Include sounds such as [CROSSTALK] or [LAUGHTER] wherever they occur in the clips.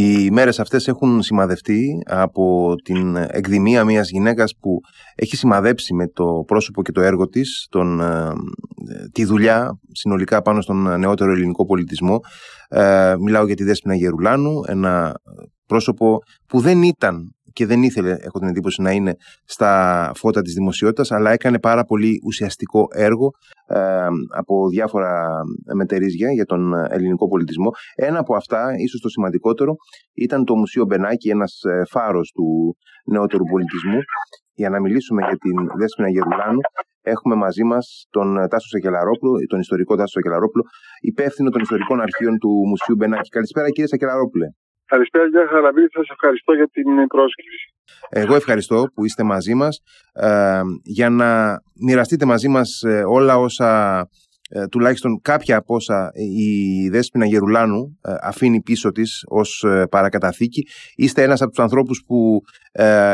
Οι μέρες αυτές έχουν σημαδευτεί από την εκδημία μιας γυναίκας που έχει σημαδέψει με το πρόσωπο και το έργο της τον, ε, τη δουλειά συνολικά πάνω στον νεότερο ελληνικό πολιτισμό. Ε, μιλάω για τη Δέσποινα Γερουλάνου, ένα πρόσωπο που δεν ήταν και δεν ήθελε, έχω την εντύπωση, να είναι στα φώτα της δημοσιότητας, αλλά έκανε πάρα πολύ ουσιαστικό έργο ε, από διάφορα μετερίζια για τον ελληνικό πολιτισμό. Ένα από αυτά, ίσως το σημαντικότερο, ήταν το Μουσείο Μπενάκη, ένας ε, φάρος του νεότερου πολιτισμού. Για να μιλήσουμε για την Δέσποινα Γερουλάνου, έχουμε μαζί μας τον Τάσο Σακελαρόπουλο, τον ιστορικό Τάσο Σακελαρόπουλο, υπεύθυνο των ιστορικών αρχείων του Μουσείου Μπενάκη. Καλησπέρα, κύριε Σακελαρόπουλε. Καλησπέρα κύριε Χαραμπίδη, σας ευχαριστώ για την πρόσκληση. Εγώ ευχαριστώ που είστε μαζί μας ε, για να μοιραστείτε μαζί μας ε, όλα όσα ε, τουλάχιστον κάποια από όσα η Δέσποινα Γερουλάνου ε, αφήνει πίσω της ως παρακαταθήκη. Είστε ένας από τους ανθρώπους που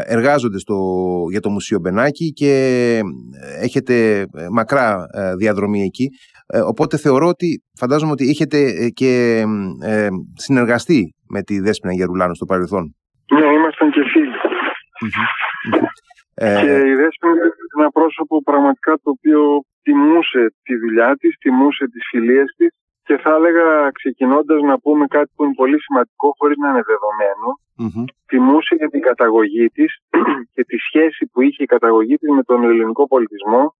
εργάζονται στο, για το Μουσείο Μπενάκη και έχετε μακρά διαδρομή εκεί. Οπότε θεωρώ ότι φαντάζομαι ότι είχετε και συνεργαστεί με τη Δέσποινα Γερουλάνου στο παρελθόν; Ναι, ήμασταν και φιλοι ε, Και η Δέσποινα είναι ένα πρόσωπο πραγματικά το οποίο τιμούσε τη δουλειά της, τιμούσε τις φιλίες της και θα έλεγα ξεκινώντας να πούμε κάτι που είναι πολύ σημαντικό χωρίς να είναι τιμούσε για την καταγωγή της [CLEARS THROAT] και τη σχέση που είχε η καταγωγή της με τον ελληνικό πολιτισμό,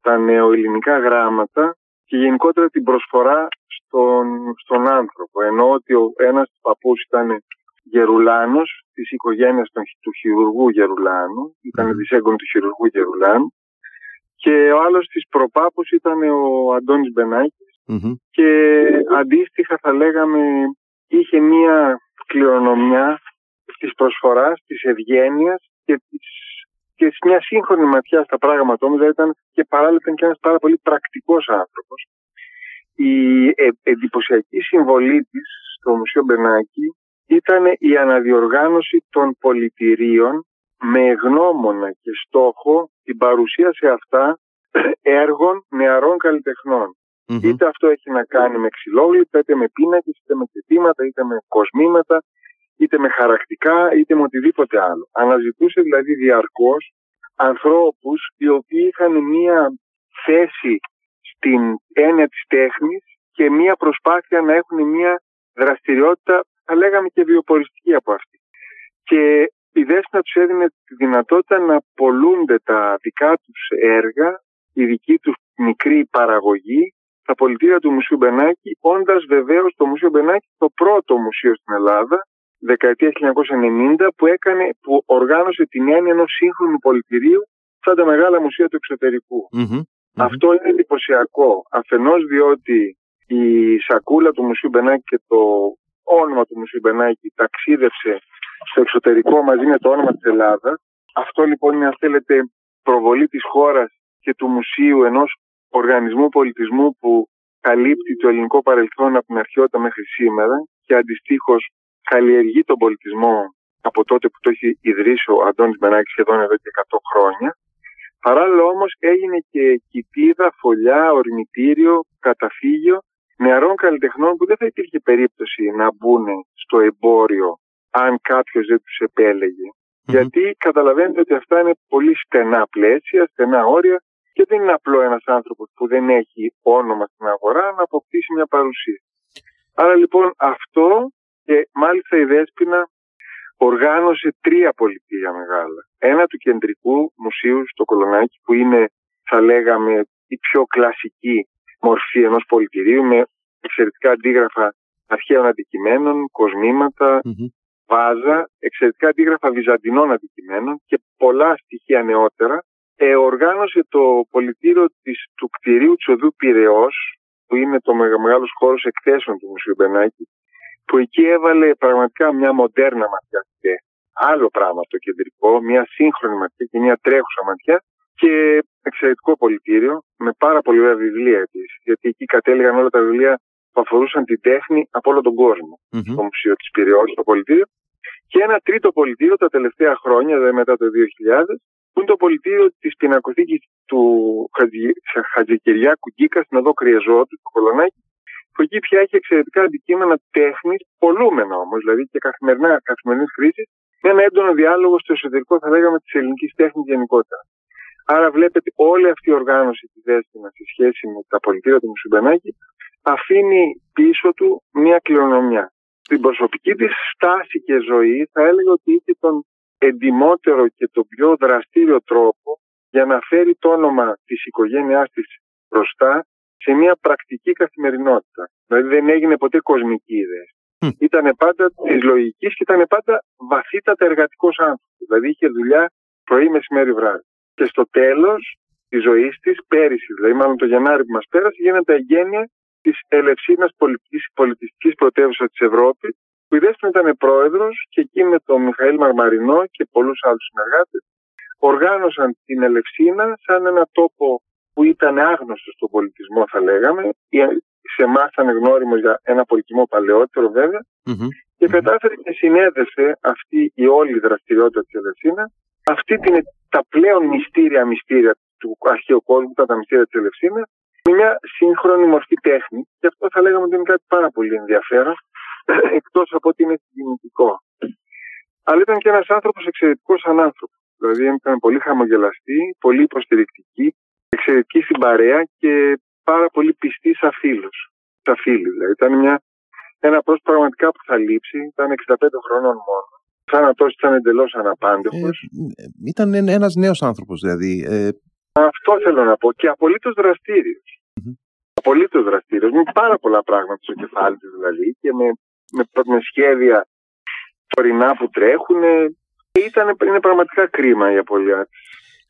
τα νεοελληνικά γράμματα και γενικότερα την προσφορά στον, στον άνθρωπο. Ενώ ότι ο ένας παππούς ήταν Γερουλάνος της οικογένειας του χειρουργού Γερουλάνου, ήταν mm. δυσέγγον του χειρουργού Γερουλάνου και ο άλλος της προπάπους ήταν ο Αντώνης και αντίστοιχα θα λέγαμε είχε μία κληρονομιά της προσφοράς, της ευγένειας και, της, και μια σύγχρονη ματιά στα πράγματα όμως δηλαδή ήταν και παράλληλα ήταν και ένας πάρα πολύ πρακτικός άνθρωπος η ε, εντυπωσιακή συμβολή της στο Μουσείο Μπενάκη ήταν η αναδιοργάνωση των πολιτηρίων με γνώμονα και στόχο την παρουσία σε αυτά έργων νεαρών Είτε αυτό έχει να κάνει με ξυλόγλυπτα, είτε με πίνακες, είτε με κετήματα, είτε με κοσμήματα, είτε με χαρακτικά, είτε με οτιδήποτε άλλο. Αναζητούσε δηλαδή διαρκώς ανθρώπους οι οποίοι είχαν μία θέση στην έννοια της τέχνης και μία προσπάθεια να έχουν μία δραστηριότητα, θα λέγαμε και βιοποριστική από αυτή. Και η Δέσποινα τους έδινε τη δυνατότητα να πολλούνται τα δικά τους έργα, η δική τους μικρή παραγωγή, στα πολιτεία του Μουσείου Μπενάκη, όντας βεβαίως το Μουσείο Μπενάκη το πρώτο μουσείο στην Ελλάδα, δεκαετία 1990, που, έκανε, που οργάνωσε την έννοια ενός σύγχρονου πολιτηρίου σαν τα μεγάλα μουσεία του εξωτερικου αυτό είναι εντυπωσιακό. Αφενός διότι η σακούλα του Μουσείου Μπενάκη και το όνομα του Μουσείου Μπενάκη ταξίδευσε στο εξωτερικό μαζί με το όνομα της Ελλάδας. Αυτό λοιπόν είναι αν θέλετε προβολή της χώρας και του μουσείου ενός οργανισμού πολιτισμού που καλύπτει το ελληνικό παρελθόν από την αρχαιότητα μέχρι σήμερα και αντιστοίχως καλλιεργεί τον πολιτισμό από τότε που το έχει ιδρύσει ο Αντώνης Μπενάκης σχεδόν εδώ και 100 χρόνια Παράλληλα όμως έγινε και κοιτίδα, φωλιά, ορμητήριο, καταφύγιο νεαρών καλλιτεχνών που δεν θα υπήρχε περίπτωση να μπουν στο εμπόριο αν κάποιος δεν τους επελεγε Γιατί καταλαβαίνετε ότι αυτά είναι πολύ στενά πλαίσια, στενά όρια και δεν είναι απλό ένας άνθρωπος που δεν έχει όνομα στην αγορά να αποκτήσει μια παρουσία. Άρα λοιπόν αυτό και μάλιστα η Δέσποινα οργάνωσε τρία πολιτεία μεγάλα. Ένα του κεντρικού μουσείου στο Κολονάκι που είναι θα λέγαμε η πιο κλασική μορφή ενός πολιτηρίου με εξαιρετικά αντίγραφα αρχαίων αντικειμένων, βάζα, εξαιρετικά αντίγραφα βυζαντινών αντικειμένων και πολλά στοιχεία νεότερα. Ε, οργάνωσε το πολιτήριο της, του κτηρίου Τσοδού Πυραιός, που είναι το μεγάλος χώρος εκθέσεων του Μουσείου Μπενάκη, που εκεί έβαλε πραγματικά μια μοντέρνα ματιά και άλλο πράγμα το κεντρικό, μια σύγχρονη ματιά και μια τρέχουσα ματιά και εξαιρετικό πολιτήριο με πάρα πολύ ωραία βιβλία επίσης. Γιατί εκεί κατέληγαν όλα τα βιβλία που αφορούσαν την τέχνη από όλο τον κόσμο. Mm-hmm. Το Μουσείο της Πυραιό, το πολιτήριο. Και ένα τρίτο πολιτήριο τα τελευταία χρόνια, δηλαδή μετά το 2000, που είναι το πολιτήριο της πινακοθήκης του Χατζη, Χατζικυριάκου Γκίκα στην οδό Κρυεζότου, του Κολονάκη, που εκεί πια έχει εξαιρετικά αντικείμενα τέχνης, πολλούμενα όμως, δηλαδή και καθημερινά, καθημερινής χρήσης, με ένα έντονο διάλογο στο εσωτερικό, θα λέγαμε, της ελληνικής τέχνης γενικότερα. Άρα βλέπετε όλη αυτή η οργάνωση της Δέσποινας σε σχέση με τα πολιτεία του Μουσουμπενάκη αφήνει πίσω του μια κληρονομιά. Στην προσωπική της στάση και ζωή θα έλεγα ότι είχε τον εντιμότερο και τον πιο δραστήριο τρόπο για να φέρει το όνομα της οικογένειάς της μπροστά σε μια πρακτική καθημερινότητα. Δηλαδή δεν έγινε ποτέ κοσμική ιδέα. Mm. Ήταν πάντα της λογικής και ήταν πάντα βαθύτατα εργατικός άνθρωπος. Δηλαδή είχε δουλειά πρωί, μεσημέρι, βράδυ. Και στο τέλος της ζωής της, πέρυσι, δηλαδή μάλλον το Γενάρη που μας πέρασε, γίνεται εγγένεια της Ελευσίνας πολιτιστικής πρωτεύουσας της Ευρώπης, που η Δέσποινα ήταν πρόεδρος και εκεί με τον Μιχαήλ Μαρμαρινό και πολλούς άλλους συνεργάτες οργάνωσαν την Ελευσίνα σαν ένα τόπο που ήταν άγνωστο στον πολιτισμό, θα λέγαμε. Σε εμάς ήταν γνώριμο για ένα πολιτισμό παλαιότερο, Και κατάφερε και συνέδεσε αυτή η όλη δραστηριότητα της Ελευσίνα, αυτή την, τα πλέον μυστήρια μυστήρια του αρχαίου κόσμου, τα, τα μυστήρια της Ελευσίνα, με μια σύγχρονη μορφή τέχνη. Και αυτό θα λέγαμε ότι είναι κάτι πάρα πολύ ενδιαφέρον, [CLEARS THROAT] εκτός από ότι είναι συγκινητικό. Αλλά ήταν και ένας άνθρωπος εξαιρετικός σαν άνθρωπο. Δηλαδή ήταν πολύ χαμογελαστή, πολύ υποστηρικτική, εξαιρετική στην παρέα και πάρα πολύ πιστή σαν φίλος. Σαν φίλη δηλαδή. Ήταν μια, ένα πρόσωπο πραγματικά που θα λείψει. Ήταν 65 χρονών μόνο. Θάνατό ήταν εντελώς αναπάντεχος. Ε, ήταν ένας νέος άνθρωπος δηλαδή. Ε... Αυτό θέλω να πω. Και απολύτως δραστήριος. Mm-hmm. Απολύτως δραστήριος. Με πάρα πολλά πράγματα στο κεφάλι του δηλαδή και με, με, με σχέδια τωρινά που τρέχουν. Ήταν, είναι πραγματικά κρίμα η απολύτω.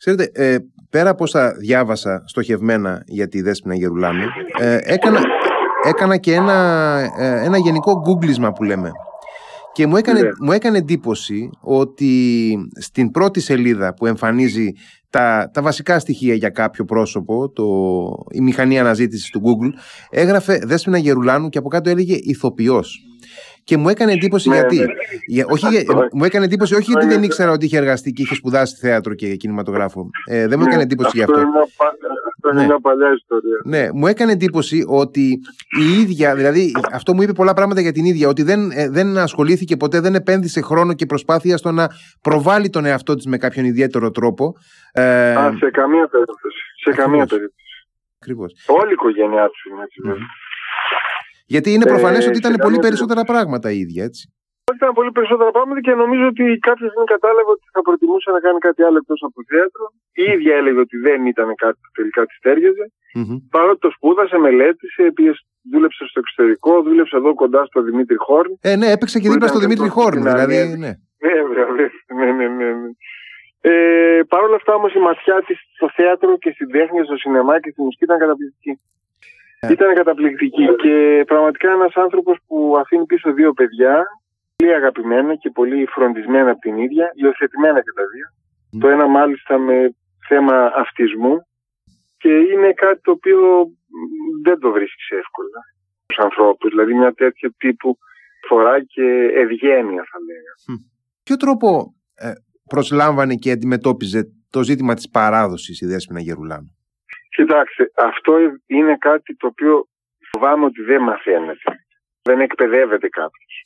Ξέρετε, ε, πέρα από όσα διάβασα στοχευμένα για τη Δέσποινα Γερουλάνου, ε, έκανα, έκανα και ένα, ε, ένα γενικό γκούγκλισμα που λέμε. Και μου έκανε, ναι. μου έκανε εντύπωση ότι στην πρώτη σελίδα που εμφανίζει τα, τα βασικά στοιχεία για κάποιο πρόσωπο, το, η μηχανή αναζήτησης του Google, έγραφε Δέσποινα Γερουλάνου και από κάτω έλεγε ηθοποιός. Και μου έκανε εντύπωση ναι, γιατί. Ναι. όχι, μου έκανε εντύπωση όχι γιατί δεν ήξερα ότι είχε εργαστεί και είχε σπουδάσει θέατρο και κινηματογράφο. Ε, δεν μου έκανε εντύπωση γι' αυτό. Αυτό είναι μια παλιά ιστορία. Ναι, μου έκανε εντύπωση ότι η ίδια, δηλαδή αυτό μου είπε πολλά πράγματα για την ίδια, ότι δεν, ε, δεν ασχολήθηκε ποτέ, δεν επένδυσε χρόνο και προσπάθεια στο να προβάλλει τον εαυτό της με κάποιον ιδιαίτερο τρόπο. Ε, Α, σε καμία περίπτωση. Σε καμία περίπτωση. Ακριβώς. Όλη η οικογένειά του είναι έτσι. Γιατί είναι προφανές ε, ότι ήταν πολύ περισσότερα πράγματα η ίδια, έτσι. Ήταν πολύ περισσότερα πράγματα και νομίζω ότι κάποιος δεν κατάλαβε ότι θα προτιμούσε να κάνει κάτι άλλο εκτός από θέατρο. Η ίδια έλεγε ότι δεν ήταν κάτι που τελικά της τέριαζε. Mm-hmm. Παρότι το σπούδασε, μελέτησε, δούλεψε στο εξωτερικό, δούλεψε εδώ κοντά στο Δημήτρη Χόρν. Ε, ναι, έπαιξε και δίπλα στο Δημήτρη Χόρν. Δηλαδή, ναι. Ναι, ναι, ναι, ναι, ναι. Ε, Παρ' όλα αυτά όμως η ματιά της στο θέατρο και στην τέχνη, στο σινεμά και στη μουσική ήταν καταπληκτική. Ε. Ήταν καταπληκτική και πραγματικά ένας άνθρωπος που αφήνει πίσω δύο παιδιά, πολύ αγαπημένα και πολύ φροντισμένα από την ίδια, υιοθετημένα και τα δύο. Το ένα μάλιστα με θέμα αυτισμού και είναι κάτι το οποίο δεν το βρίσκεις εύκολα στους ανθρώπους, δηλαδή μια τέτοια τύπου φορά και ευγένεια θα λέγα. Ποιο τρόπο ε, προσλάμβανε και αντιμετώπιζε το ζήτημα της παράδοσης η Δέσποινα Γερουλάνου. Κοιτάξτε, αυτό είναι κάτι το οποίο φοβάμαι ότι δεν μαθαίνεται. Δεν εκπαιδεύεται κάποιος.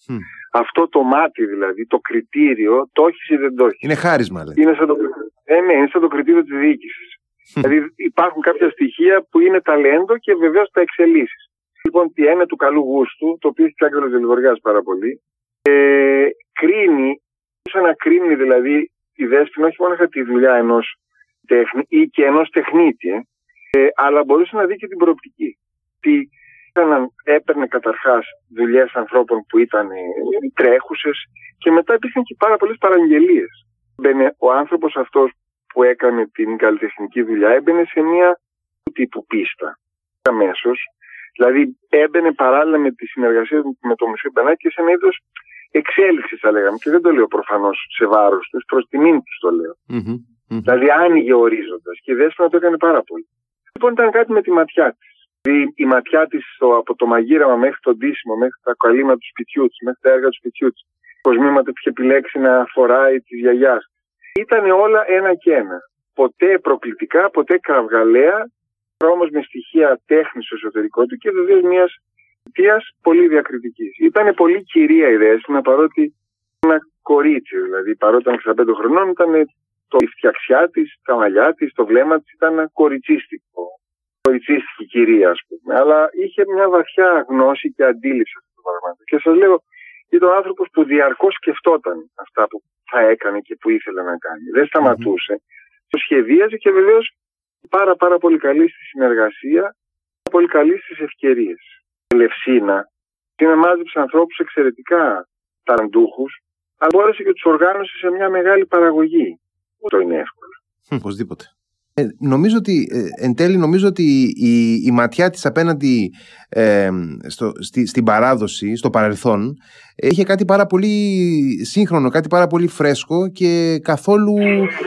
Αυτό το μάτι δηλαδή, το κριτήριο, το έχεις ή δεν το έχεις. Είναι χάρισμα, λέει. Είναι σαν το, ε, ναι, είναι σαν το κριτήριο της διοίκησης. δηλαδή υπάρχουν κάποια στοιχεία που είναι ταλέντο και βεβαίως τα εξελίσσεις. Λοιπόν, τι είναι του καλού γούστου, το οποίο έχει και ο πάρα πολύ, ε, κρίνει, σαν να κρίνει δηλαδή η δέσποινα όχι μόνο τη δουλειά ενός τέχνη ή και ενός τεχνίτη, ε, ε, αλλά μπορούσε να δει και την προοπτική. Τι έπαιρνε καταρχάς δουλειές ανθρώπων που ήταν ε, τρέχουσες και μετά υπήρχαν και πάρα πολλές παραγγελίες. Ο άνθρωπος αυτός που έκανε την καλλιτεχνική δουλειά έμπαινε σε μια τύπου πίστα αμέσως. Δηλαδή έμπαινε παράλληλα με τη συνεργασία με το Μουσείο Μπενάκη σε ένα είδος εξέλιξης, θα λέγαμε. Και δεν το λέω προφανώς σε βάρος τους, προς τιμήν τους το λέω. Mm-hmm. Δηλαδή άνοιγε ορίζοντας και η Δέσποινα το έκανε πάρα πολύ. Λοιπόν, ήταν κάτι με τη ματιά της. Δηλαδή, η ματιά της από το μαγείραμα μέχρι το ντύσιμο, μέχρι τα καλύματα του σπιτιού της, μέχρι τα έργα του σπιτιού της, κοσμήματα που είχε επιλέξει να φοράει της γιαγιάς. Ήταν όλα ένα και ένα. Ποτέ προκλητικά, ποτέ κραυγαλαία, όμω με στοιχεία τέχνης στο εσωτερικό του και βεβαίως μιας πολιτεία πολύ διακριτικής. Ήταν πολύ κυρία η Δέσποινα παρότι ένα κορίτσι, δηλαδή παρότι ήταν 65 χρονών, ήταν το φτιαξιά της, τα μαλλιά της, το βλέμμα της ήταν κοριτσίστικο. Κοριτσίστικη κυρία, ας πούμε. Αλλά είχε μια βαθιά γνώση και αντίληψη αυτών των πραγμάτων. Και σας λέω, ήταν ο άνθρωπος που διαρκώς σκεφτόταν αυτά που θα έκανε και που ήθελε να κάνει. Δεν σταματούσε. Mm-hmm. Το σχεδίαζε και βεβαίως πάρα πάρα πολύ καλή στη συνεργασία, πολύ καλή στις ευκαιρίες. Η Λευσίνα είναι μάζεψε ανθρώπους εξαιρετικά ταραντούχους, αλλά μπόρεσε και τους οργάνωσε σε μια μεγάλη παραγωγή. Αυτό είναι εύκολο. Οπωσδήποτε. Ε, νομίζω ότι, ε, εν τέλει, νομίζω ότι η, η ματιά της απέναντι ε, στο, στη, στην παράδοση, στο παρελθόν, είχε κάτι πάρα πολύ σύγχρονο, κάτι πάρα πολύ φρέσκο και καθόλου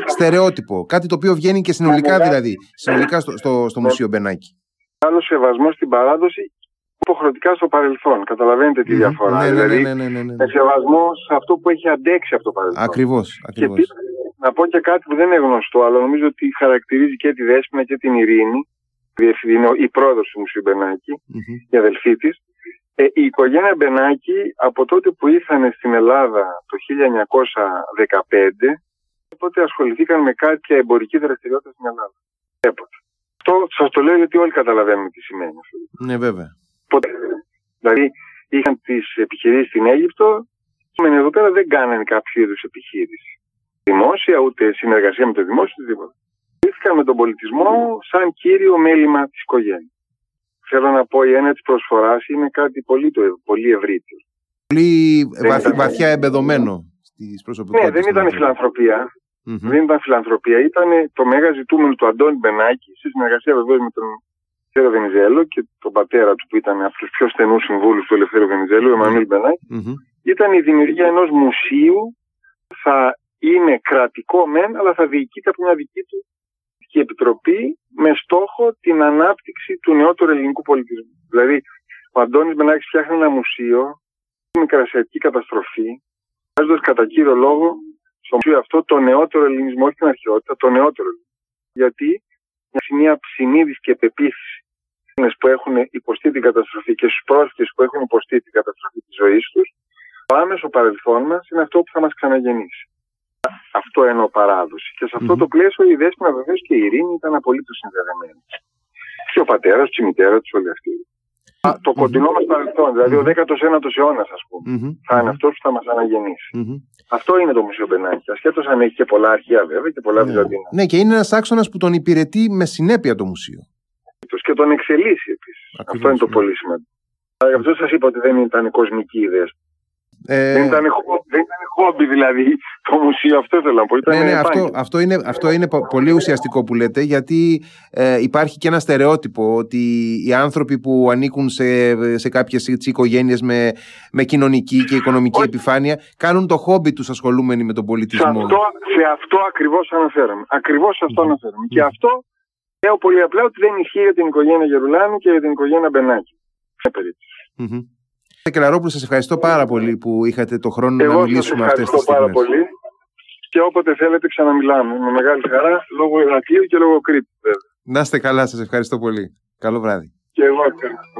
στερεότυπο. Κάτι το οποίο βγαίνει και συνολικά δηλαδή, συνολικά στο, στο, στο Μουσείο Μπενάκη. Άλλο σεβασμός στην παράδοση υποχρεωτικά στο παρελθόν. Καταλαβαίνετε τη διαφορά. Ναι, ναι, δηλαδή, ναι, ναι, ναι, ναι. με σεβασμό σε αυτό που έχει αντέξει από το παρελθόν. Ακριβώς, Και ακριβώς. επίσης, να πω και κάτι που δεν είναι γνωστό, αλλά νομίζω ότι χαρακτηρίζει και τη Δέσποινα και την Ειρήνη, είναι η πρόεδρο του Μουσείου Μπενάκη, Μμμ. η αδελφή της. Ε, η οικογένεια Μπενάκη από τότε που ήρθαν στην Ελλάδα το 1915, τότε ασχοληθήκαν με κάποια εμπορική δραστηριότητα στην Ελλάδα. Έποτε. Αυτό σας το λέω γιατί όλοι καταλαβαίνουμε τι σημαίνει αυτό. Ναι, βέβαια. Ποτέ. Δηλαδή είχαν τις επιχειρήσεις στην Αίγυπτο και εδώ πέρα δεν κάνανε κάποιο είδους επιχείρηση. Δημόσια, ούτε συνεργασία με το δημόσιο, τίποτα. Ήρθαν με τον πολιτισμό σαν κύριο μέλημα της οικογένειας. Θέλω να πω, η έννοια της προσφοράς είναι κάτι πολύ, το, πολύ ευρύτερο. Πολύ Δεν βαθ- ήταν- βαθιά εμπεδομένο στις Ναι, προσωπικότητες. δεν των ήταν ανθρώπων. φιλανθρωπία. Μμμ. Δεν ήταν φιλανθρωπία. Ήταν το μέγα ζητούμενο του Αντώνη Μπενάκη, σε συνεργασία βεβαίως με τον Ελευθέριο Βενιζέλο και τον πατέρα του που ήταν από τους πιο στενούς συμβούλους του Ελευθέρου Βενιζέλου, ο Εμμανουήλ Μπενάκη. Μμμ. ήταν η δημιουργία ενός μουσείου θα είναι κρατικό μεν, αλλά θα διοικείται από μια δική του και επιτροπή με στόχο την ανάπτυξη του νεότερου ελληνικού πολιτισμού. Δηλαδή, ο Αντώνης Μπενάκης φτιάχνει ένα μουσείο, τη μικρασιατική καταστροφή, βάζοντας κατά κύριο λόγο στο μουσείο αυτό το νεότερο ελληνισμό, όχι την αρχαιότητα, το νεότερο ελληνισμό. Γιατί είναι μια συνείδηση και πεποίθησης που έχουν υποστεί την καταστροφή και στους πρόσφυγες που έχουν υποστεί την καταστροφή της ζωής τους, το άμεσο παρελθόν μας είναι αυτό που θα μας ξαναγεννήσει. Αυτό εννοώ παράδοση. Και σε αυτό Μμμ. το πλαίσιο η Δέσποινα βεβαίως και η Ειρήνη ήταν απολύτως συνδεδεμένη. Και ο πατέρας της, η μητέρας της, όλοι αυτοί. Α, Το κοντινό μας παρελθόν, δηλαδή ο 19ο αιώνα, ας πούμε, Μμμ. θα είναι αυτός που θα μας αναγεννήσει. Μμμ. Αυτό είναι το Μουσείο Μπενάκης. Ασχέτως αν έχει και πολλά αρχεία βέβαια και πολλά Ναι. βυζαντίνα. Ναι, και είναι ένας άξονας που τον υπηρετεί με συνέπεια το μουσείο. Και τον εξελίσσει επίσης. Ακριβώς, Αυτό είναι το ναι. πολύ σημαντικό. Αλλά Γι' αυτό σας είπα ότι δεν ήταν κοσμική ιδέα. Ε, Δεν, ήταν, χο- δεν ήταν χόμπι δηλαδή το μουσείο, αυτό θέλω να πω. Ήταν ναι, ναι, αυτό, επάγγελμα. αυτό είναι, αυτό είναι πο- πολύ ουσιαστικό που λέτε, γιατί ε, υπάρχει και ένα στερεότυπο ότι οι άνθρωποι που ανήκουν σε, σε κάποιες έτσι, οικογένειες με, με κοινωνική και οικονομική Όχι. επιφάνεια κάνουν το χόμπι τους ασχολούμενοι με τον Σε πολιτισμό. αυτό, σε αυτό ακριβώς αναφέρομαι. Ακριβώς σε αυτό Μμμ. αναφέρομαι. Και αυτό λέω πολύ απλά ότι δεν ισχύει για την οικογένεια Γερουλάνου και για την οικογένεια Μπενάκη. Σε περίπτωση. Μμμ. Κύριε Κελαρόπουλο, σας ευχαριστώ πάρα πολύ που είχατε το χρόνο να Εγώ σας μιλήσουμε αυτές ευχαριστώ τις πάρα στιγμές. πολύ. Και όποτε θέλετε ξαναμιλάμε. Με μεγάλη χαρά, λόγω Ηρακλείου και λόγω Κρήτη. βέβαια. Να είστε καλά, σας ευχαριστώ πολύ. Καλό βράδυ. Και εγώ ευχαριστώ.